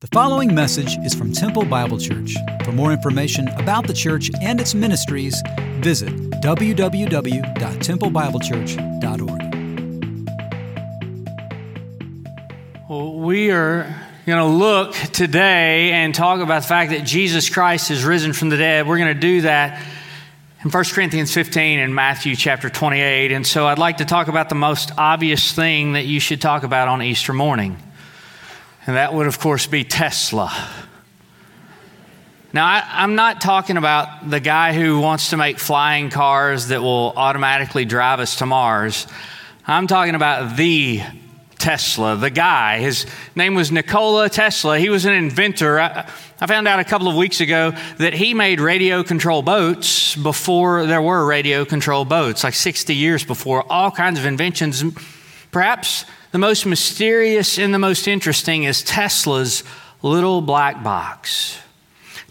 The following message is from Temple Bible Church. For more information about the church and its ministries, visit www.templebiblechurch.org. Well, we are going to look today and talk about the fact that Jesus Christ is risen from the dead. We're going to do that in 1 Corinthians 15 and Matthew chapter 28. And so I'd like to talk about the most obvious thing that you should talk about on Easter morning. And that would, of course, be Tesla. Now, I, am not talking about the guy who wants to make flying cars that will automatically drive us to Mars. I'm talking about the Tesla, the guy. His name was Nikola Tesla. He was an inventor. I, I found out a couple of weeks ago that he made radio control boats before there were radio control boats, like 60 years before, all kinds of inventions. Perhaps the most mysterious and the most interesting is Tesla's little black box.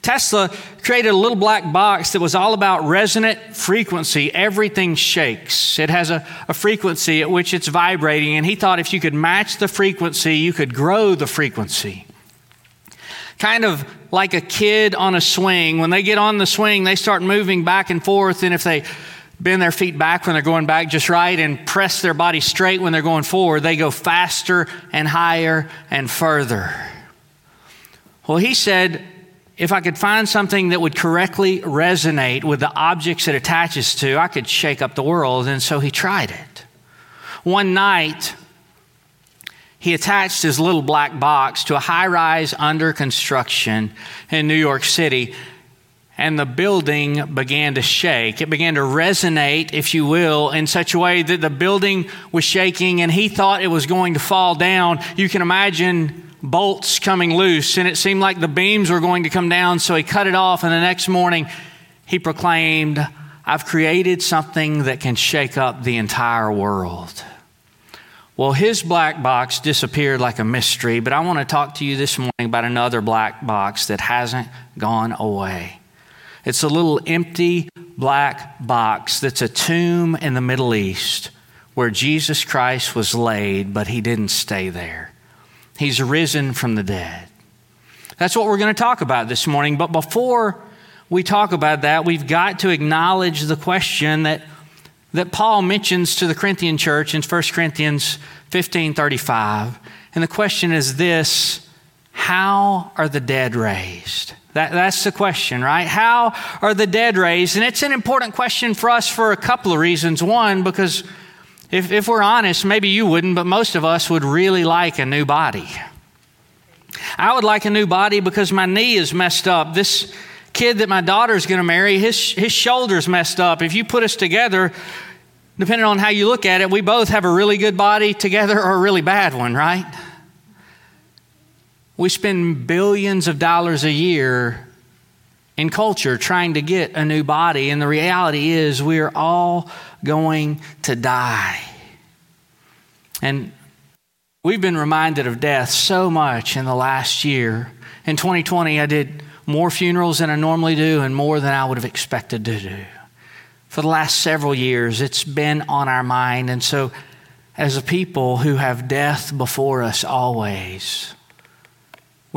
Tesla created a little black box that was all about resonant frequency. Everything shakes. It has a, a, frequency at which it's vibrating, and he thought if you could match the frequency, you could grow the frequency. Kind of like a kid on a swing. When they get on the swing, they start moving back and forth, and if they bend their feet back when they're going back just right and press their body straight when they're going forward, they go faster and higher and further. Well, he said, if I could find something that would correctly resonate with the objects it attaches to, I could shake up the world. And so he tried it. One night, he attached his little black box to a high rise under construction in New York City and the building began to shake. It began to resonate, if you will, in such a way that the building was shaking and he thought it was going to fall down. You can imagine bolts coming loose, and it seemed like the beams were going to come down, so he cut it off, and the next morning he proclaimed, I've created something that can shake up the entire world. Well, his black box disappeared like a mystery, but I want to talk to you this morning about another black box that hasn't gone away. It's a little empty black box that's a tomb in the Middle East where Jesus Christ was laid, but he didn't stay there. He's risen from the dead. That's what we're going to talk about this morning. But before we talk about that, we've got to acknowledge the question that, that Paul mentions to the Corinthian church in 1 Corinthians 15 35. And the question is this How are the dead raised? That, that's the question, right? How are the dead raised? And it's an important question for us for a couple of reasons. One, because if, if we're honest, maybe you wouldn't, but most of us would really like a new body. I would like a new body because my knee is messed up. This kid that my daughter's going to marry, his, his shoulder's messed up. If you put us together, depending on how you look at it, we both have a really good body together or a really bad one, right? We spend billions of dollars a year in culture trying to get a new body, and the reality is we're all going to die. And we've been reminded of death so much in the last year. In 2020, I did more funerals than I normally do and more than I would have expected to do. For the last several years, it's been on our mind. And so, as a people who have death before us always,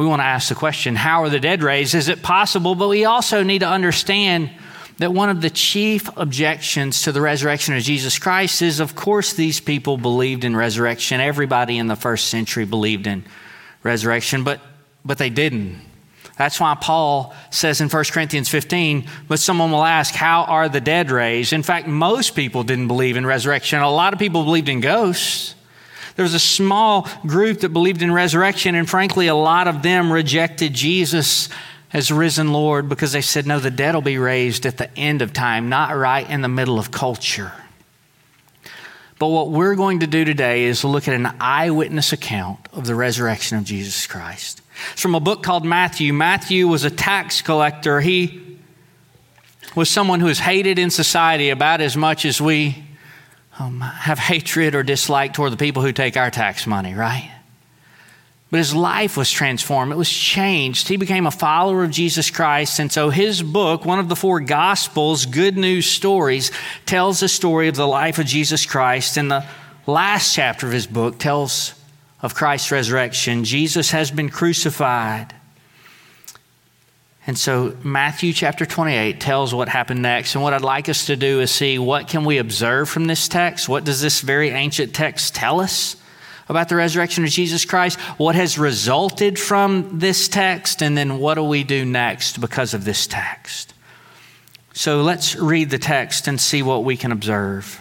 we want to ask the question how are the dead raised? Is it possible? But we also need to understand that one of the chief objections to the resurrection of Jesus Christ is, of course, these people believed in resurrection. Everybody in the first century believed in resurrection, but, but they didn't. That's why Paul says in 1 Corinthians 15, but someone will ask, How are the dead raised? In fact, most people didn't believe in resurrection. A lot of people believed in ghosts. There was a small group that believed in resurrection, and frankly, a lot of them rejected Jesus as risen Lord because they said, no, the dead will be raised at the end of time, not right in the middle of culture. But what we're going to do today is look at an eyewitness account of the resurrection of Jesus Christ. It's from a book called Matthew. Matthew was a tax collector. He was someone who was hated in society about as much as we um, have hatred or dislike toward the people who take our tax money, right? But his life was transformed. It was changed. He became a follower of Jesus Christ. And so his book, one of the four Gospels, Good News Stories, tells the story of the life of Jesus Christ. And the last chapter of his book tells of Christ's resurrection. Jesus has been crucified. And so Matthew chapter 28 tells what happened next. And what I'd like us to do is see what can we observe from this text? What does this very ancient text tell us about the resurrection of Jesus Christ? What has resulted from this text? And then what do we do next because of this text? So let's read the text and see what we can observe.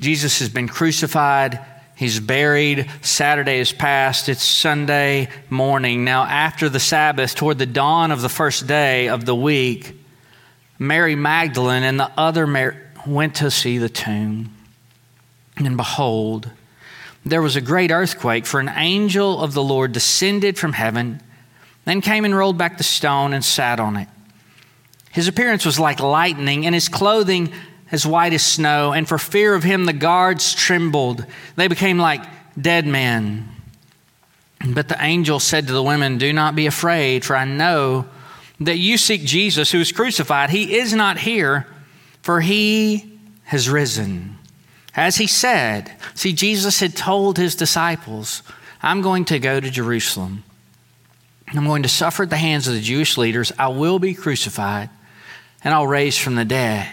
Jesus has been crucified He's buried. Saturday is past. It's Sunday morning. Now, after the Sabbath, toward the dawn of the first day of the week, Mary Magdalene and the other Mary went to see the tomb. And behold, there was a great earthquake, for an angel of the Lord descended from heaven, then came and rolled back the stone and sat on it. His appearance was like lightning, and his clothing as white as snow, and for fear of him the guards trembled. They became like dead men. But the angel said to the women, Do not be afraid, for I know that you seek Jesus who is crucified. He is not here, for he has risen. As he said, see, Jesus had told his disciples, I'm going to go to Jerusalem. I'm going to suffer at the hands of the Jewish leaders. I will be crucified, and I'll raise from the dead.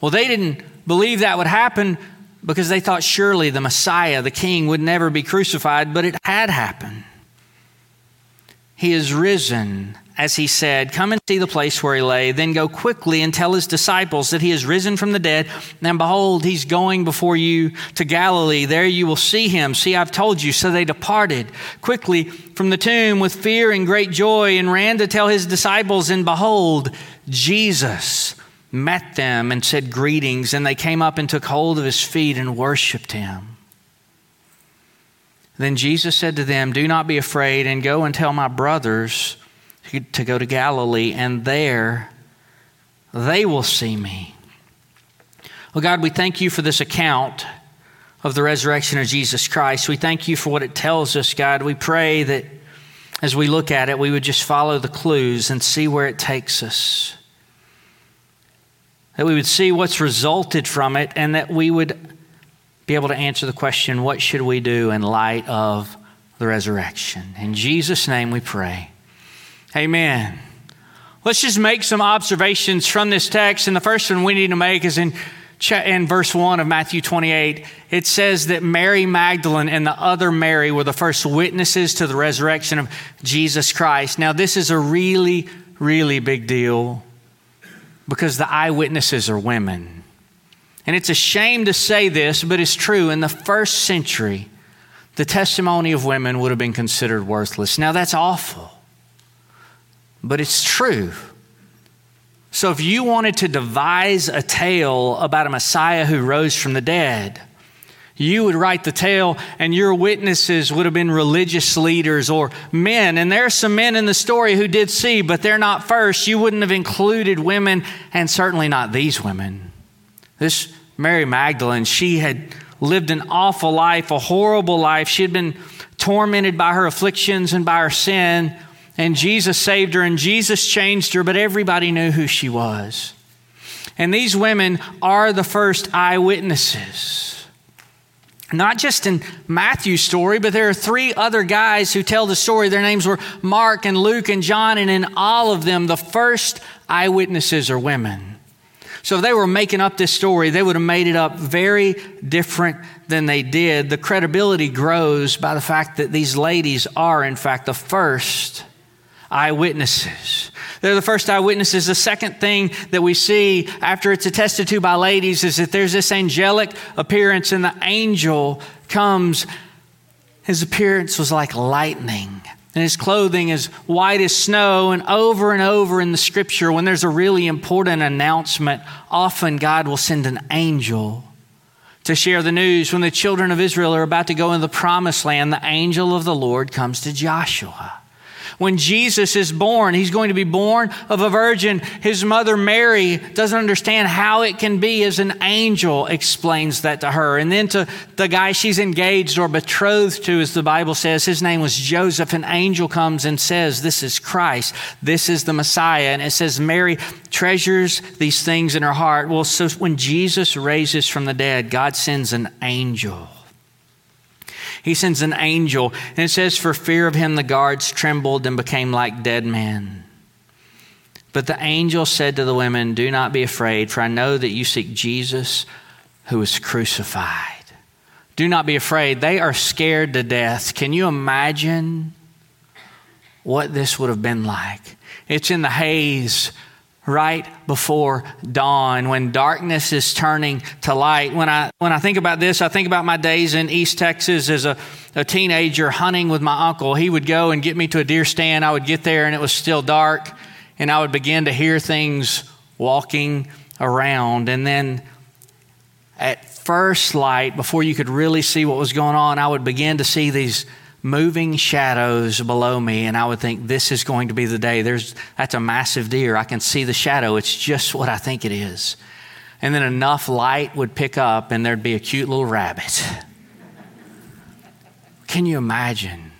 Well, they didn't believe that would happen because they thought surely the Messiah, the King, would never be crucified, but it had happened. He is risen, as he said, Come and see the place where he lay, then go quickly and tell his disciples that he is risen from the dead. And behold, he's going before you to Galilee. There you will see him. See, I've told you. So they departed quickly from the tomb with fear and great joy and ran to tell his disciples. And behold, Jesus met them and said greetings, and they came up and took hold of his feet and worshiped him. Then Jesus said to them, Do not be afraid, and go and tell my brothers to go to Galilee, and there they will see me. Well, God, we thank you for this account of the resurrection of Jesus Christ. We thank you for what it tells us, God. We pray that as we look at it, we would just follow the clues and see where it takes us that we would see what's resulted from it, and that we would be able to answer the question what should we do in light of the resurrection? In Jesus' name we pray. Amen. Let's just make some observations from this text. And the first one we need to make is in, in verse 1 of Matthew 28. It says that Mary Magdalene and the other Mary were the first witnesses to the resurrection of Jesus Christ. Now, this is a really, really big deal because the eyewitnesses are women. And it's a shame to say this, but it's true. In the first century, the testimony of women would have been considered worthless. Now, that's awful, but it's true. So, if you wanted to devise a tale about a Messiah who rose from the dead, you would write the tale, and your witnesses would have been religious leaders or men. And there are some men in the story who did see, but they're not first. You wouldn't have included women, and certainly not these women. This Mary Magdalene, she had lived an awful life, a horrible life. She had been tormented by her afflictions and by her sin, and Jesus saved her, and Jesus changed her, but everybody knew who she was. And these women are the first eyewitnesses. Not just in Matthew's story, but there are three other guys who tell the story. Their names were Mark and Luke and John, and in all of them, the first eyewitnesses are women. So if they were making up this story, they would have made it up very different than they did. The credibility grows by the fact that these ladies are, in fact, the first eyewitnesses. They're the first eyewitnesses. The second thing that we see after it's attested to by ladies is that there's this angelic appearance, and the angel comes. His appearance was like lightning, and his clothing is white as snow. And over and over in the scripture, when there's a really important announcement, often God will send an angel to share the news. When the children of Israel are about to go into the promised land, the angel of the Lord comes to Joshua when Jesus is born. He's going to be born of a virgin. His mother Mary doesn't understand how it can be as an angel explains that to her. And then to the guy she's engaged or betrothed to, as the Bible says, his name was Joseph. An angel comes and says, This is Christ. This is the Messiah. And it says, Mary treasures these things in her heart. Well, so when Jesus raises from the dead, God sends an angel He sends an angel, and it says, For fear of him, the guards trembled and became like dead men. But the angel said to the women, Do not be afraid, for I know that you seek Jesus who was crucified. Do not be afraid. They are scared to death. Can you imagine what this would have been like? It's in the haze right before dawn when darkness is turning to light. When I, when I think about this, I think about my days in East Texas as a, a teenager hunting with my uncle. He would go and get me to a deer stand. I would get there and it was still dark, and I would begin to hear things walking around. And then at first light, before you could really see what was going on, I would begin to see these moving shadows below me and i would think this is going to be the day. There's that's a massive deer. I can see the shadow. It's just what i think it is. And then enough light would pick up and there'd be a cute little rabbit. Can you imagine?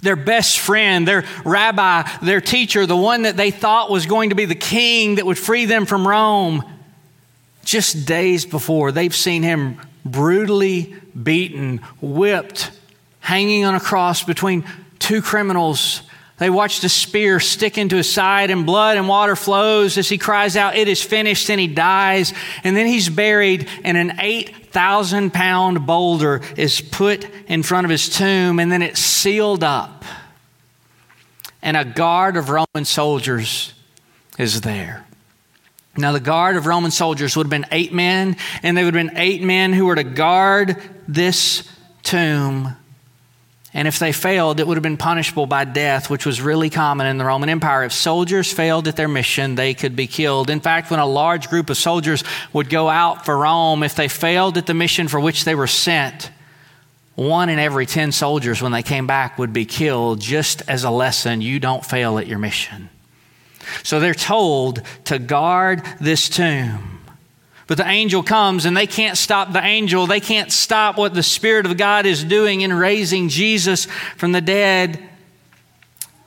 Their best friend, their rabbi, their teacher, the one that they thought was going to be the king that would free them from Rome, just days before, they've seen him brutally beaten, whipped, hanging on a cross between two criminals. They watched a spear stick into his side, and blood and water flows as he cries out, It is finished, and he dies. And then he's buried, and an 8,000 pound boulder is put in front of his tomb, and then it's sealed up. And a guard of Roman soldiers is there. Now, the guard of Roman soldiers would have been eight men, and they would have been eight men who were to guard this tomb and if they failed, it would have been punishable by death, which was really common in the Roman Empire. If soldiers failed at their mission, they could be killed. In fact, when a large group of soldiers would go out for Rome, if they failed at the mission for which they were sent, one in every 10 soldiers, when they came back, would be killed just as a lesson you don't fail at your mission. So they're told to guard this tomb. But the angel comes and they can't stop the angel. They can't stop what the Spirit of God is doing in raising Jesus from the dead.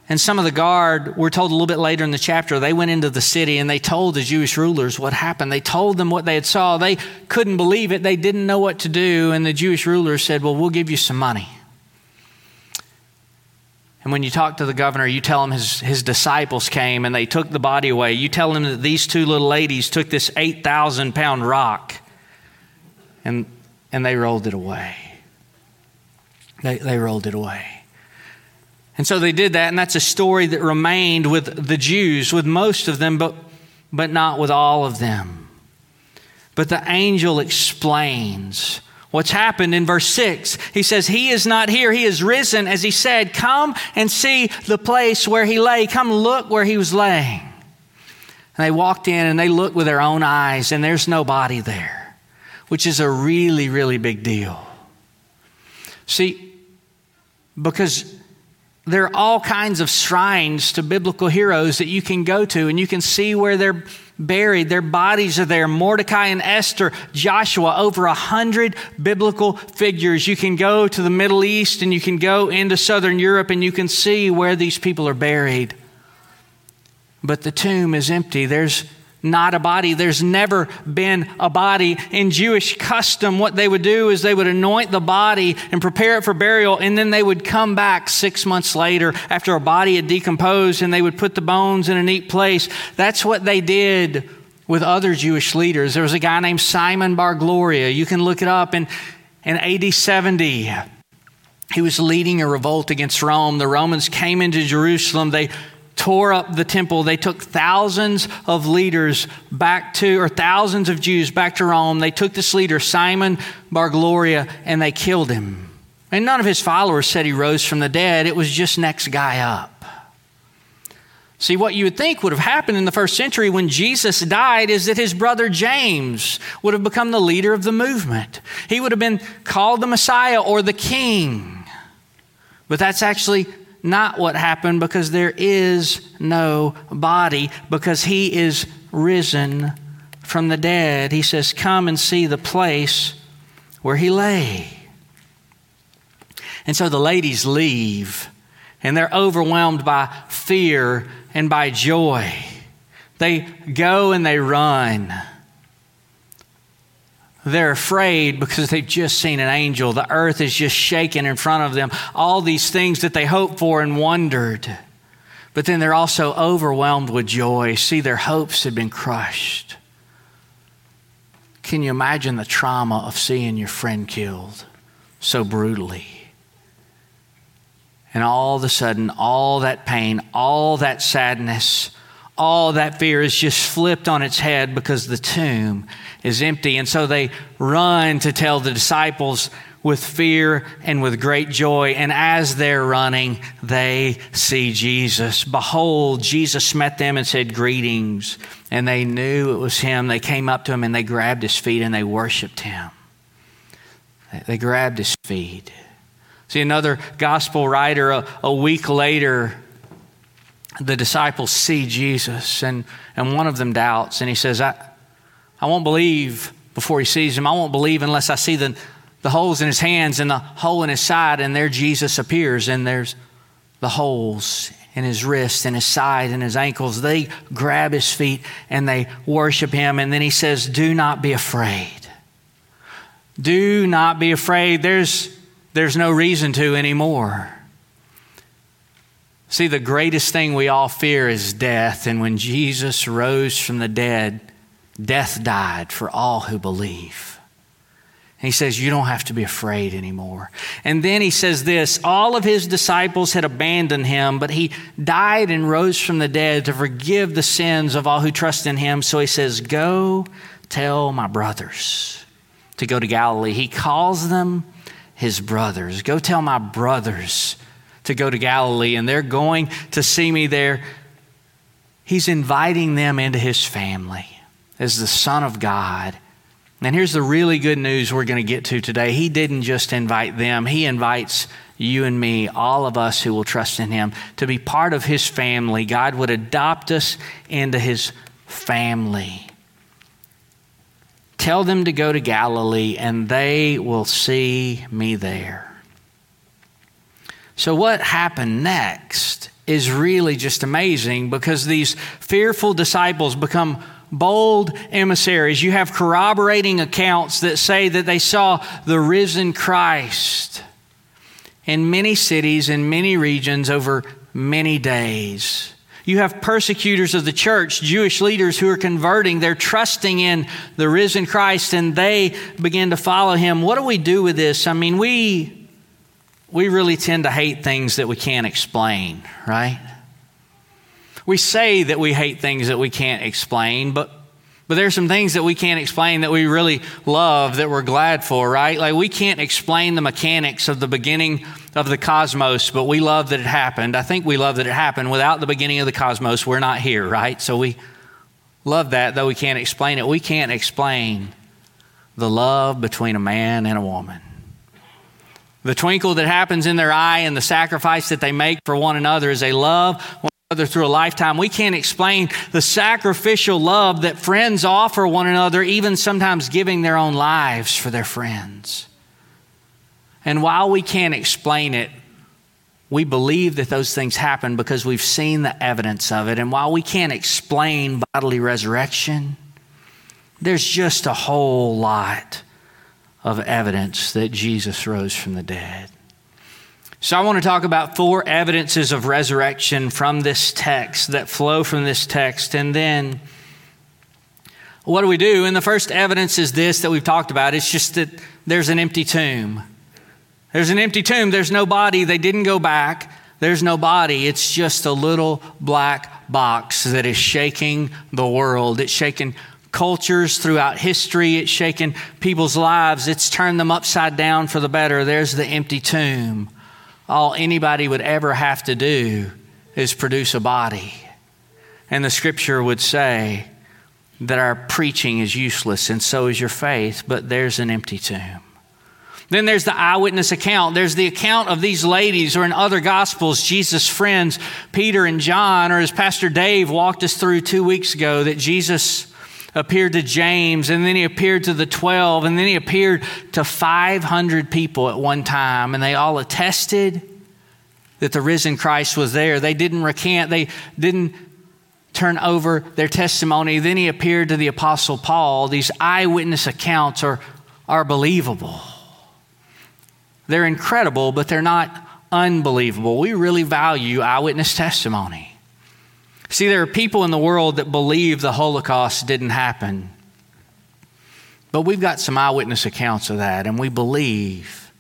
And some of the guard, we're told a little bit later in the chapter, they went into the city and they told the Jewish rulers what happened. They told them what they had saw. They couldn't believe it. They didn't know what to do. And the Jewish rulers said, Well, we'll give you some money. And when you talk to the governor, you tell him his, his disciples came and they took the body away. You tell him that these two little ladies took this 8,000 pound rock and, and they rolled it away. They, they rolled it away. And so they did that, and that's a story that remained with the Jews, with most of them, but, but not with all of them. But the angel explains what's happened in verse 6. He says, He is not here. He is risen, as he said, Come and see the place where he lay. Come look where he was laying. And they walked in and they looked with their own eyes, and there's nobody there, which is a really, really big deal. See, because there are all kinds of shrines to biblical heroes that you can go to, and you can see where they're buried. Their bodies are there. Mordecai and Esther, Joshua, over a hundred biblical figures. You can go to the Middle East and you can go into Southern Europe and you can see where these people are buried. But the tomb is empty. There's not a body. There's never been a body. In Jewish custom, what they would do is they would anoint the body and prepare it for burial, and then they would come back six months later after a body had decomposed and they would put the bones in a neat place. That's what they did with other Jewish leaders. There was a guy named Simon Bar Giora. You can look it up in, in AD 70. He was leading a revolt against Rome. The Romans came into Jerusalem. They tore up the temple. They took thousands of leaders back to, or thousands of Jews back to Rome. They took this leader, Simon Bar Giora, and they killed him. And none of his followers said he rose from the dead. It was just next guy up. See, what you would think would have happened in the first century when Jesus died is that his brother James would have become the leader of the movement. He would have been called the Messiah or the King. But that's actually not what happened because there is no body, because he is risen from the dead. He says, Come and see the place where he lay. And so the ladies leave, and they're overwhelmed by fear and by joy. They go and they run. They're afraid because they've just seen an angel. The earth is just shaking in front of them. All these things that they hoped for and wondered. But then they're also overwhelmed with joy. See, their hopes have been crushed. Can you imagine the trauma of seeing your friend killed so brutally? And all of a sudden, all that pain, all that sadness, all that fear is just flipped on its head because the tomb is empty. And so they run to tell the disciples with fear and with great joy. And as they're running, they see Jesus. Behold, Jesus met them and said, Greetings. And they knew it was him. They came up to him and they grabbed his feet and they worshiped him. They grabbed his feet. See, another gospel writer, a, a week later, the disciples see Jesus, and, and one of them doubts, and he says, I, I won't believe before he sees him. I won't believe unless I see the, the holes in his hands and the hole in his side, and there Jesus appears, and there's the holes in his wrists and his side and his ankles. They grab his feet and they worship him, and then he says, Do not be afraid. Do not be afraid. There's, there's no reason to anymore. See, the greatest thing we all fear is death. And when Jesus rose from the dead, death died for all who believe. he says, You don't have to be afraid anymore. And then he says this all of his disciples had abandoned him, but he died and rose from the dead to forgive the sins of all who trust in him. So he says, Go tell my brothers to go to Galilee. He calls them his brothers. Go tell my brothers to go to Galilee, and they're going to see me there. He's inviting them into his family as the Son of God. And here's the really good news we're going to get to today. He didn't just invite them, He invites you and me, all of us who will trust in Him, to be part of His family. God would adopt us into His family. Tell them to go to Galilee, and they will see me there. So, what happened next is really just amazing because these fearful disciples become bold emissaries. You have corroborating accounts that say that they saw the risen Christ in many cities, in many regions, over many days. You have persecutors of the church, Jewish leaders who are converting. They're trusting in the risen Christ and they begin to follow him. What do we do with this? I mean, we we really tend to hate things that we can't explain, right? We say that we hate things that we can't explain, but but there's some things that we can't explain that we really love that we're glad for, right? Like we can't explain the mechanics of the beginning of the cosmos, but we love that it happened. I think we love that it happened. Without the beginning of the cosmos, we're not here, right? So we love that, though we can't explain it. We can't explain the love between a man and a woman the twinkle that happens in their eye and the sacrifice that they make for one another as they love one another through a lifetime. We can't explain the sacrificial love that friends offer one another, even sometimes giving their own lives for their friends. And while we can't explain it, we believe that those things happen because we've seen the evidence of it. And while we can't explain bodily resurrection, there's just a whole lot of evidence that Jesus rose from the dead. So, I want to talk about four evidences of resurrection from this text that flow from this text. And then, what do we do? And the first evidence is this that we've talked about it's just that there's an empty tomb. There's an empty tomb, there's no body, they didn't go back. There's no body. It's just a little black box that is shaking the world. It's shaking cultures throughout history. It's shaken people's lives. It's turned them upside down for the better. There's the empty tomb. All anybody would ever have to do is produce a body. And the scripture would say that our preaching is useless and so is your faith, but there's an empty tomb. Then there's the eyewitness account. There's the account of these ladies, or in other gospels, Jesus' friends, Peter and John, or as Pastor Dave walked us through two weeks ago, that Jesus appeared to James, and then he appeared to the 12, and then he appeared to 500 people at one time, and they all attested that the risen Christ was there. They didn't recant, they didn't turn over their testimony. Then he appeared to the Apostle Paul. These eyewitness accounts are are believable. They're incredible, but they're not unbelievable. We really value eyewitness testimony. See, there are people in the world that believe the Holocaust didn't happen. But we've got some eyewitness accounts of that, and we believe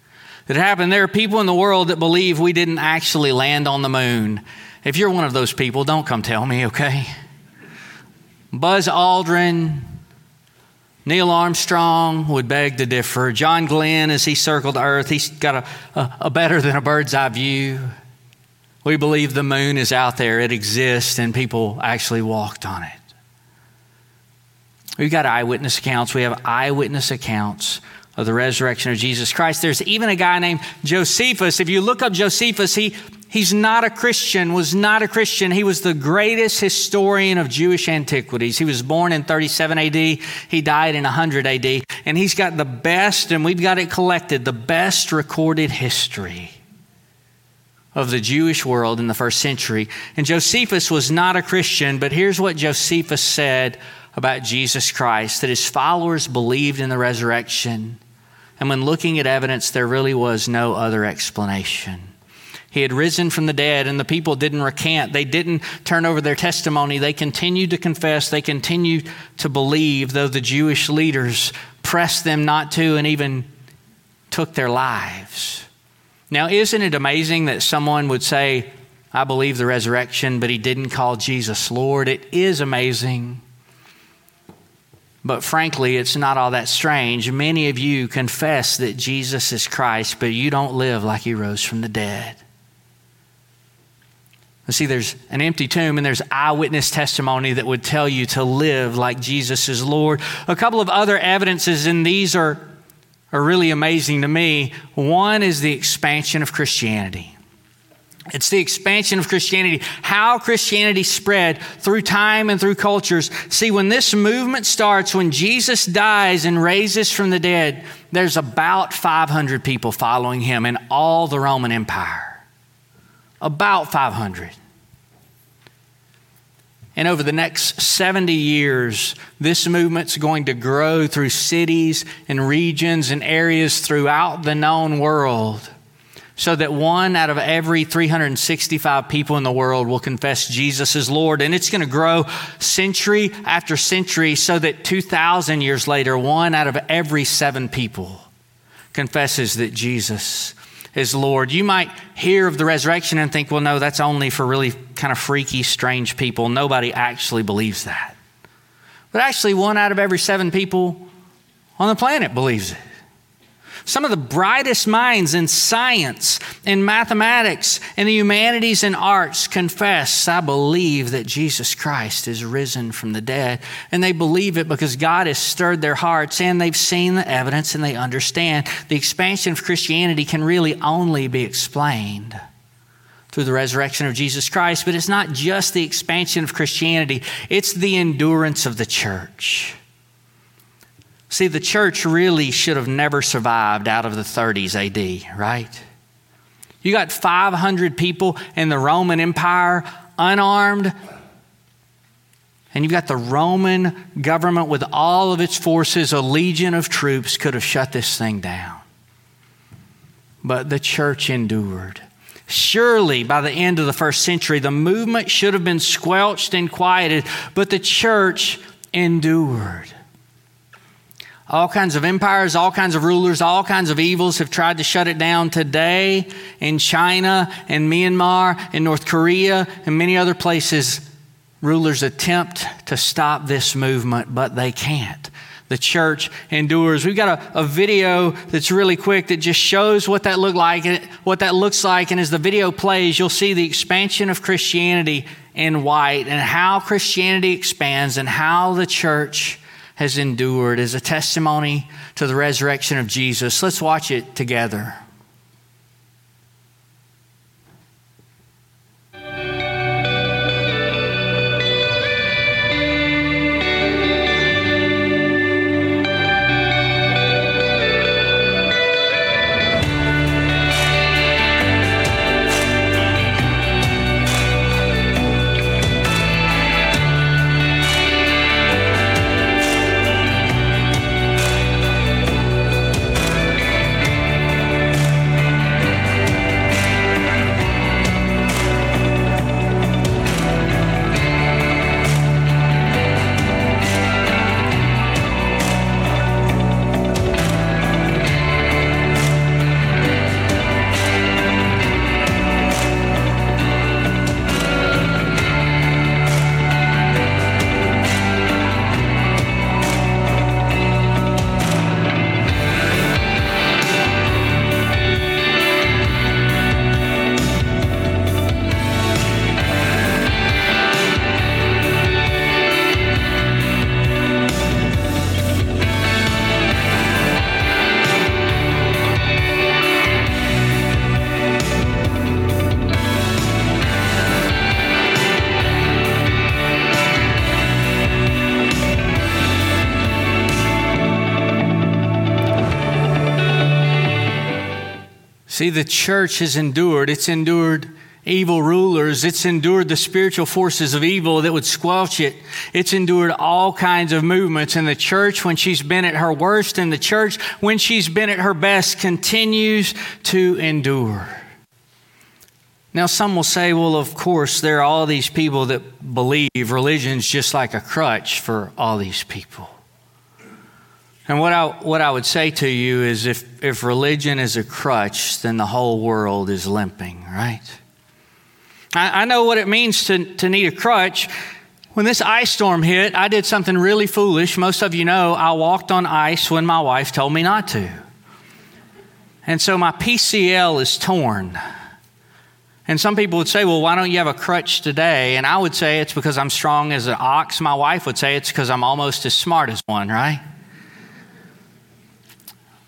that it happened. There are people in the world that believe we didn't actually land on the moon. If you're one of those people, don't come tell me, okay? Buzz Aldrin, Neil Armstrong would beg to differ. John Glenn, as he circled Earth, he's got a, a, a, better than a bird's eye view. We believe the moon is out there, it exists, and people actually walked on it. We've got eyewitness accounts. We have eyewitness accounts of the resurrection of Jesus Christ. There's even a guy named Josephus. If you look up Josephus, he He's not a Christian, was not a Christian. He was the greatest historian of Jewish antiquities. He was born in 37 AD, he died in 100 AD, and he's got the best, and we've got it collected, the best recorded history of the Jewish world in the first century. And Josephus was not a Christian, but here's what Josephus said about Jesus Christ that his followers believed in the resurrection. And when looking at evidence, there really was no other explanation. He had risen from the dead, and the people didn't recant. They didn't turn over their testimony. They continued to confess. They continued to believe, though the Jewish leaders pressed them not to and even took their lives. Now, isn't it amazing that someone would say, I believe the resurrection, but he didn't call Jesus Lord? It is amazing. But frankly, it's not all that strange. Many of you confess that Jesus is Christ, but you don't live like he rose from the dead. You See, there's an empty tomb and there's eyewitness testimony that would tell you to live like Jesus is Lord. A couple of other evidences, and these are, are really amazing to me. One is the expansion of Christianity. It's the expansion of Christianity, how Christianity spread through time and through cultures. See, when this movement starts, when Jesus dies and raises from the dead, there's about 500 people following him in all the Roman Empire. About 500. And over the next 70 years, this movement's going to grow through cities and regions and areas throughout the known world so that one out of every 365 people in the world will confess Jesus as Lord. And it's going to grow century after century so that 2,000 years later, one out of every seven people confesses that Jesus is Lord. You might hear of the resurrection and think, well, no, that's only for really kind of freaky, strange people. Nobody actually believes that. But actually, one out of every seven people on the planet believes it. Some of the brightest minds in science, in mathematics, in the humanities and arts confess, I believe that Jesus Christ is risen from the dead. And they believe it because God has stirred their hearts and they've seen the evidence and they understand. The expansion of Christianity can really only be explained through the resurrection of Jesus Christ. But it's not just the expansion of Christianity, it's the endurance of the church. See, the church really should have never survived out of the 30s AD, right? You got 500 people in the Roman Empire, unarmed, and you've got the Roman government with all of its forces, a legion of troops could have shut this thing down. But the church endured. Surely, by the end of the first century, the movement should have been squelched and quieted, but the church endured. All kinds of empires, all kinds of rulers, all kinds of evils have tried to shut it down today in China and Myanmar and North Korea and many other places. Rulers attempt to stop this movement, but they can't. The church endures. We've got a, a video that's really quick that just shows what that look like, what that looks like. And as the video plays, you'll see the expansion of Christianity in white and how Christianity expands and how the church has endured as a testimony to the resurrection of Jesus. Let's watch it together. See, the church has endured. It's endured evil rulers. It's endured the spiritual forces of evil that would squelch it. It's endured all kinds of movements. And the church, when she's been at her worst, and the church, when she's been at her best, continues to endure. Now, some will say, well, of course, there are all these people that believe religion's just like a crutch for all these people. And what I, what I would say to you is if, if religion is a crutch, then the whole world is limping, right? I, I know what it means to, to need a crutch. When this ice storm hit, I did something really foolish. Most of you know I walked on ice when my wife told me not to. And so my PCL is torn. And some people would say, well, why don't you have a crutch today? And I would say it's because I'm strong as an ox. My wife would say it's because I'm almost as smart as one, right?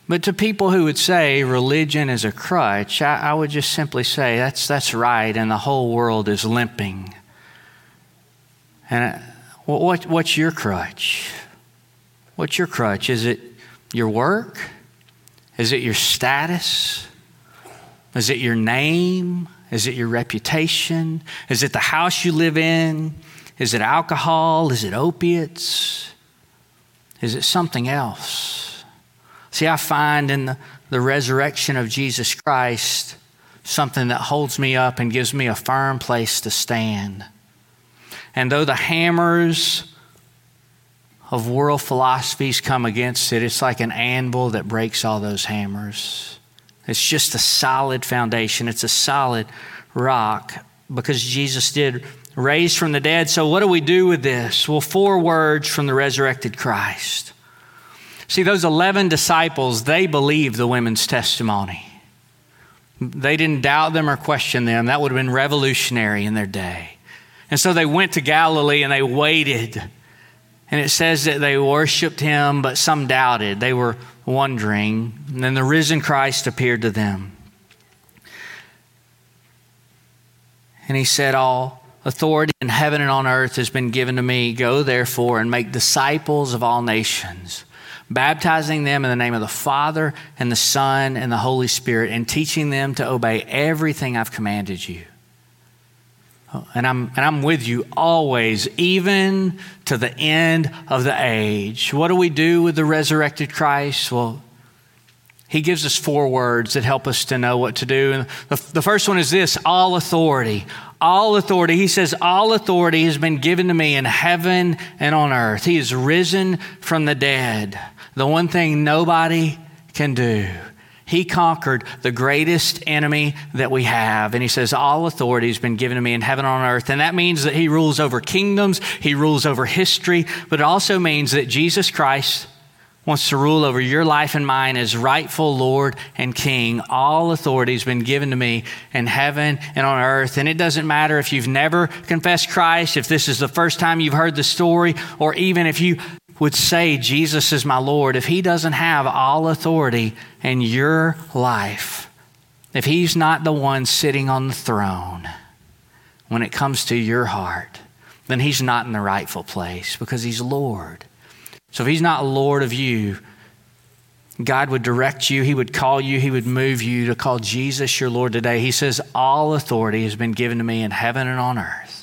But to people who would say religion is a crutch, I, I would just simply say that's, that's right, and the whole world is limping. And uh, what, what's your crutch? What's your crutch? Is it your work? Is it your status? Is it your name? Is it your reputation? Is it the house you live in? Is it alcohol? Is it opiates? Is it something else? See, I find in the, the resurrection of Jesus Christ something that holds me up and gives me a firm place to stand. And though the hammers of world philosophies come against it, it's like an anvil that breaks all those hammers. It's just a solid foundation, it's a solid rock because Jesus did raise from the dead. So, what do we do with this? Well, four words from the resurrected Christ. See, those 11 disciples, they believed the women's testimony. They didn't doubt them or question them. That would have been revolutionary in their day. And so they went to Galilee and they waited. And it says that they worshiped him, but some doubted. They were wondering. And then the risen Christ appeared to them. And he said, All authority in heaven and on earth has been given to me. Go therefore and make disciples of all nations, baptizing them in the name of the Father and the Son and the Holy Spirit, and teaching them to obey everything I've commanded you. And I'm, and I'm with you always, even to the end of the age. What do we do with the resurrected Christ? Well, he gives us four words that help us to know what to do. And the, the first one is this all authority. All authority. He says, All authority has been given to me in heaven and on earth. He is risen from the dead. The one thing nobody can do. He conquered the greatest enemy that we have. And he says, All authority has been given to me in heaven and on earth. And that means that he rules over kingdoms, he rules over history, but it also means that Jesus Christ wants to rule over your life and mine as rightful Lord and King. All authority has been given to me in heaven and on earth. And it doesn't matter if you've never confessed Christ, if this is the first time you've heard the story, or even if you would say, Jesus is my Lord, if He doesn't have all authority in your life, if He's not the one sitting on the throne when it comes to your heart, then He's not in the rightful place because He's Lord. So if He's not Lord of you, God would direct you, He would call you, He would move you to call Jesus your Lord today. He says, All authority has been given to me in heaven and on earth.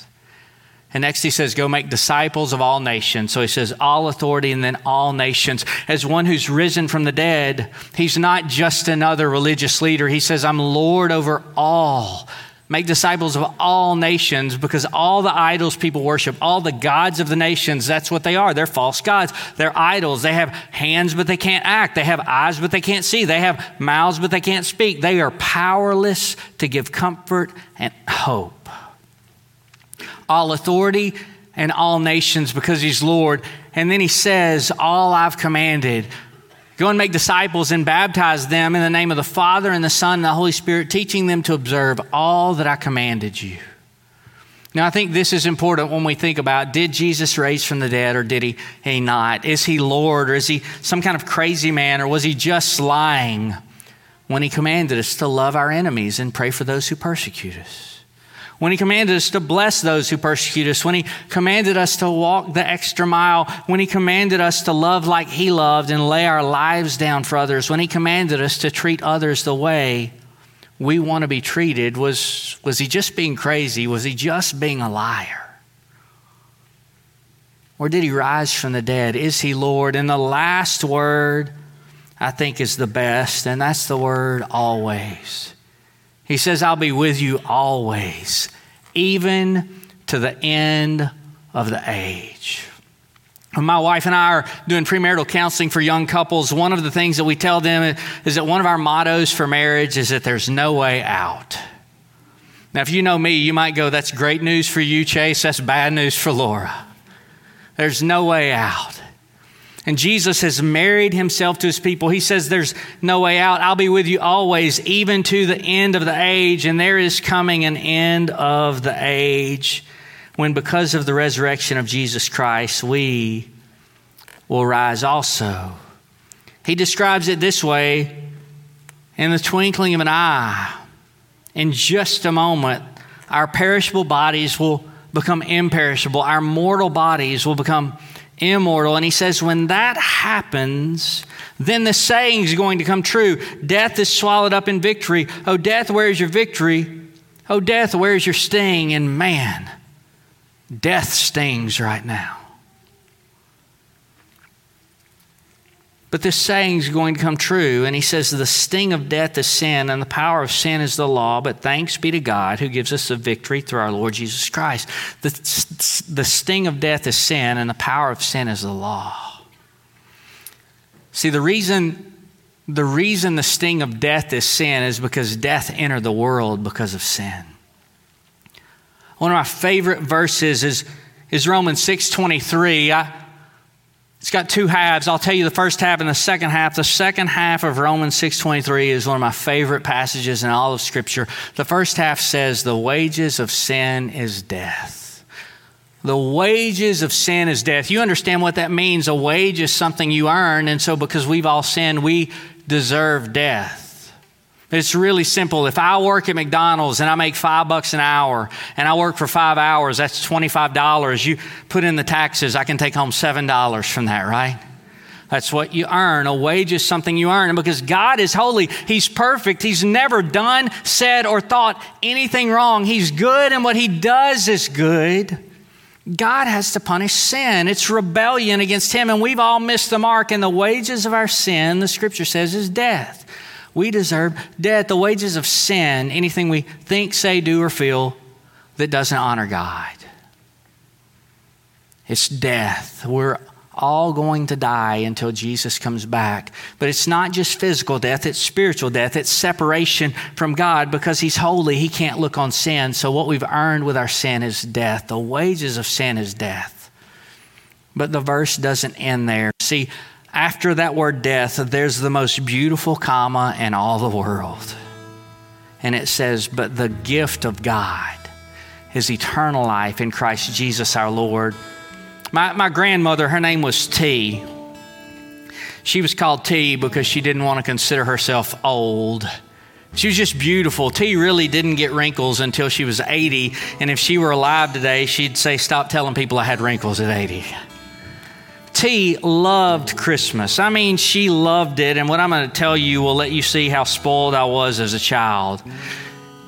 And next he says, Go make disciples of all nations. So he says, All authority and then all nations. As one who's risen from the dead, he's not just another religious leader. He says, I'm Lord over all. Make disciples of all nations because all the idols people worship, all the gods of the nations, that's what they are. They're false gods. They're idols. They have hands, but they can't act. They have eyes, but they can't see. They have mouths, but they can't speak. They are powerless to give comfort and hope all authority and all nations because he's Lord. And then he says, All I've commanded. Go and make disciples and baptize them in the name of the Father and the Son and the Holy Spirit, teaching them to observe all that I commanded you. Now, I think this is important when we think about did Jesus raise from the dead or did he, he not? Is he Lord or is he some kind of crazy man or was he just lying when he commanded us to love our enemies and pray for those who persecute us? When He commanded us to bless those who persecute us, when He commanded us to walk the extra mile, when He commanded us to love like He loved and lay our lives down for others, when He commanded us to treat others the way we want to be treated? Was, was he just being crazy? Was he just being a liar? Or did he rise from the dead? Is he Lord? And the last word, I think, is the best, and that's the word always. He says, I'll be with you always, even to the end of the age. When my wife and I are doing premarital counseling for young couples, one of the things that we tell them is that one of our mottos for marriage is that there's no way out. Now, if you know me, you might go, That's great news for you, Chase. That's bad news for Laura. There's no way out. And Jesus has married himself to his people. He says, There's no way out. I'll be with you always, even to the end of the age. And there is coming an end of the age when, because of the resurrection of Jesus Christ, we will rise also. He describes it this way in the twinkling of an eye, in just a moment, our perishable bodies will become imperishable, our mortal bodies will become immortal. And he says, when that happens, then the saying is going to come true Death is swallowed up in victory. Oh, death, where is your victory? Oh, death, where is your sting? And man, Death stings right now. But this saying is going to come true. And he says, The sting of death is sin, and the power of sin is the law. But thanks be to God who gives us the victory through our Lord Jesus Christ. The, the sting of death is sin, and the power of sin is the law. See, the reason, the reason the sting of death is sin is because death entered the world because of sin. One of my favorite verses is, is Romans 6.23. it's got two halves. I'll tell you the first half and the second half. The second half of Romans 6.23 is one of my favorite passages in all of Scripture. The first half says, the wages of sin is death. The wages of sin is death. You understand what that means. A wage is something you earn, and so because we've all sinned, we deserve death. It's really simple. If I work at McDonald's and I make five bucks an hour and I work for five hours, that's $25. You put in the taxes, I can take home $7 from that, right? That's what you earn. A wage is something you earn. And because God is holy, He's perfect. He's never done, said, or thought anything wrong. He's good, and what He does is good. God has to punish sin. It's rebellion against Him, and we've all missed the mark. And the wages of our sin, the scripture says, is death. We deserve death, the wages of sin, anything we think, say, do, or feel that doesn't honor God. It's death. We're all going to die until Jesus comes back. But it's not just physical death, it's spiritual death. It's separation from God because He's holy. He can't look on sin. So, what we've earned with our sin is death. The wages of sin is death. But the verse doesn't end there. See, after that word death, there's the most beautiful comma in all the world. And it says, But the gift of God is eternal life in Christ Jesus our Lord. My, my grandmother, her name was T. She was called T because she didn't want to consider herself old. She was just beautiful. T really didn't get wrinkles until she was 80. And if she were alive today, she'd say, Stop telling people I had wrinkles at 80. T loved Christmas. I mean, she loved it. And what I'm going to tell you will let you see how spoiled I was as a child.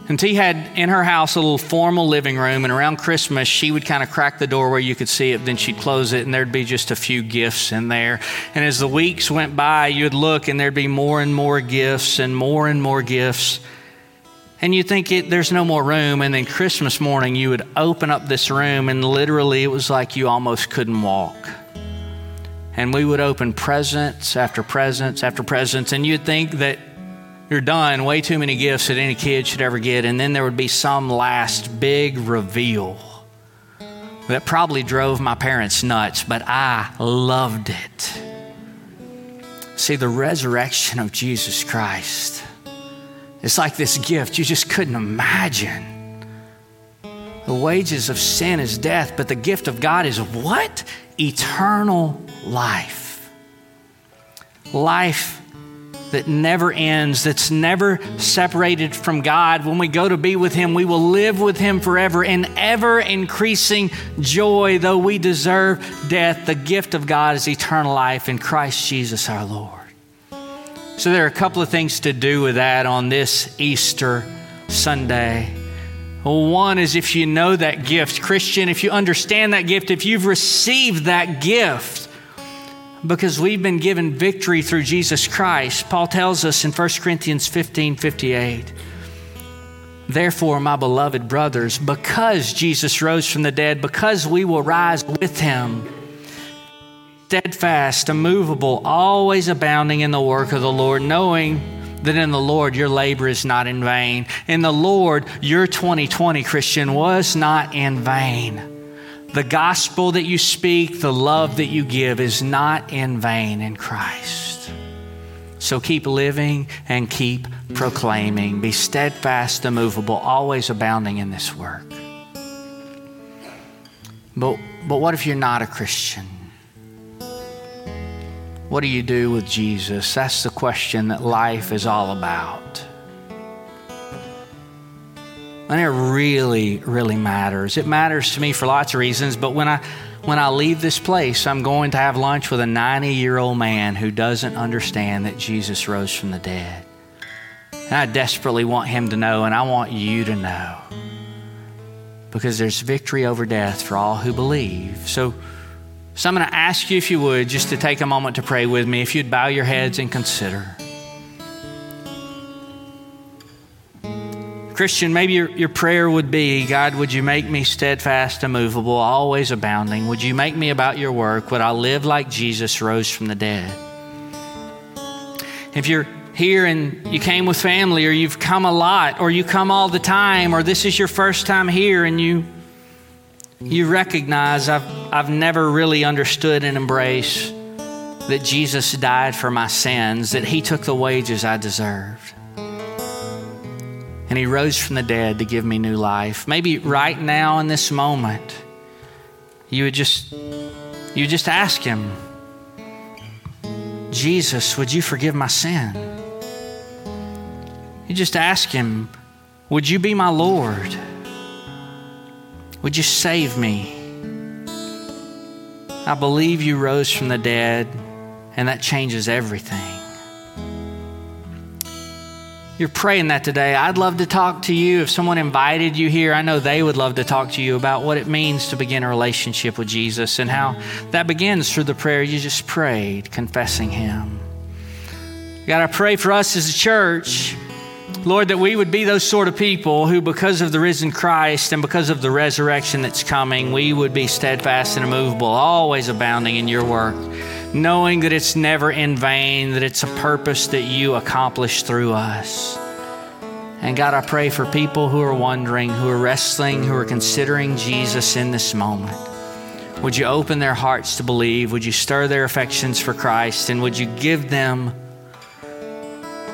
And T had in her house a little formal living room, and around Christmas, she would kind of crack the door where you could see it, then she'd close it, and there'd be just a few gifts in there. And as the weeks went by, you'd look, and there'd be more and more gifts, and more and more gifts. And you think it, there's no more room, and then Christmas morning, you would open up this room, and literally it was like you almost couldn't walk and we would open presents after presents after presents, and you'd think that you're done, way too many gifts that any kid should ever get, and then there would be some last big reveal that probably drove my parents nuts, but I loved it. See, the resurrection of Jesus Christ is like this gift you just couldn't imagine. The wages of sin is death, but the gift of God is what? Eternal life. Life that never ends, that's never separated from God. When we go to be with Him, we will live with Him forever in ever increasing joy, though we deserve death. The gift of God is eternal life in Christ Jesus our Lord. So, there are a couple of things to do with that on this Easter Sunday. Well, one is if you know that gift, Christian, if you understand that gift, if you've received that gift, because we've been given victory through Jesus Christ. Paul tells us in 1 Corinthians 15 58. Therefore, my beloved brothers, because Jesus rose from the dead, because we will rise with him, steadfast, immovable, always abounding in the work of the Lord, knowing that in the Lord your labor is not in vain. In the Lord, your 2020 Christian was not in vain. The gospel that you speak, the love that you give is not in vain in Christ. So keep living and keep proclaiming. Be steadfast, immovable, always abounding in this work. But, but what if you're not a Christian? What do you do with Jesus? That's the question that life is all about. And it really, really matters. It matters to me for lots of reasons, but when I when I leave this place, I'm going to have lunch with a 90 year old man who doesn't understand that Jesus rose from the dead. And I desperately want him to know, and I want you to know. Because there's victory over death for all who believe. So, so I'm going to ask you, if you would, just to take a moment to pray with me. If you'd bow your heads and consider. Christian, maybe your, your prayer would be God, would you make me steadfast, immovable, always abounding? Would you make me about your work? Would I live like Jesus rose from the dead? If you're here and you came with family, or you've come a lot, or you come all the time, or this is your first time here and you you recognize I've, I've never really understood and embraced that Jesus died for my sins, that He took the wages I deserved and he rose from the dead to give me new life. Maybe right now in this moment, you would just you would just ask him, Jesus, would you forgive my sin? You just ask him, would you be my Lord? Would you save me? I believe you rose from the dead, and that changes everything you're praying that today, I'd love to talk to you. If someone invited you here, I know they would love to talk to you about what it means to begin a relationship with Jesus and how that begins through the prayer you just prayed, confessing Him. God, I pray for us as a church, Lord, that we would be those sort of people who, because of the risen Christ and because of the resurrection that's coming, we would be steadfast and immovable, always abounding in your work knowing that it's never in vain, that it's a purpose that you accomplish through us. And God, I pray for people who are wondering, who are wrestling, who are considering Jesus in this moment. Would you open their hearts to believe? Would you stir their affections for Christ? And would you give them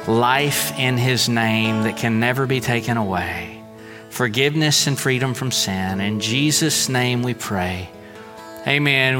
life in His name that can never be taken away? Forgiveness and freedom from sin. In Jesus' name we pray. Amen.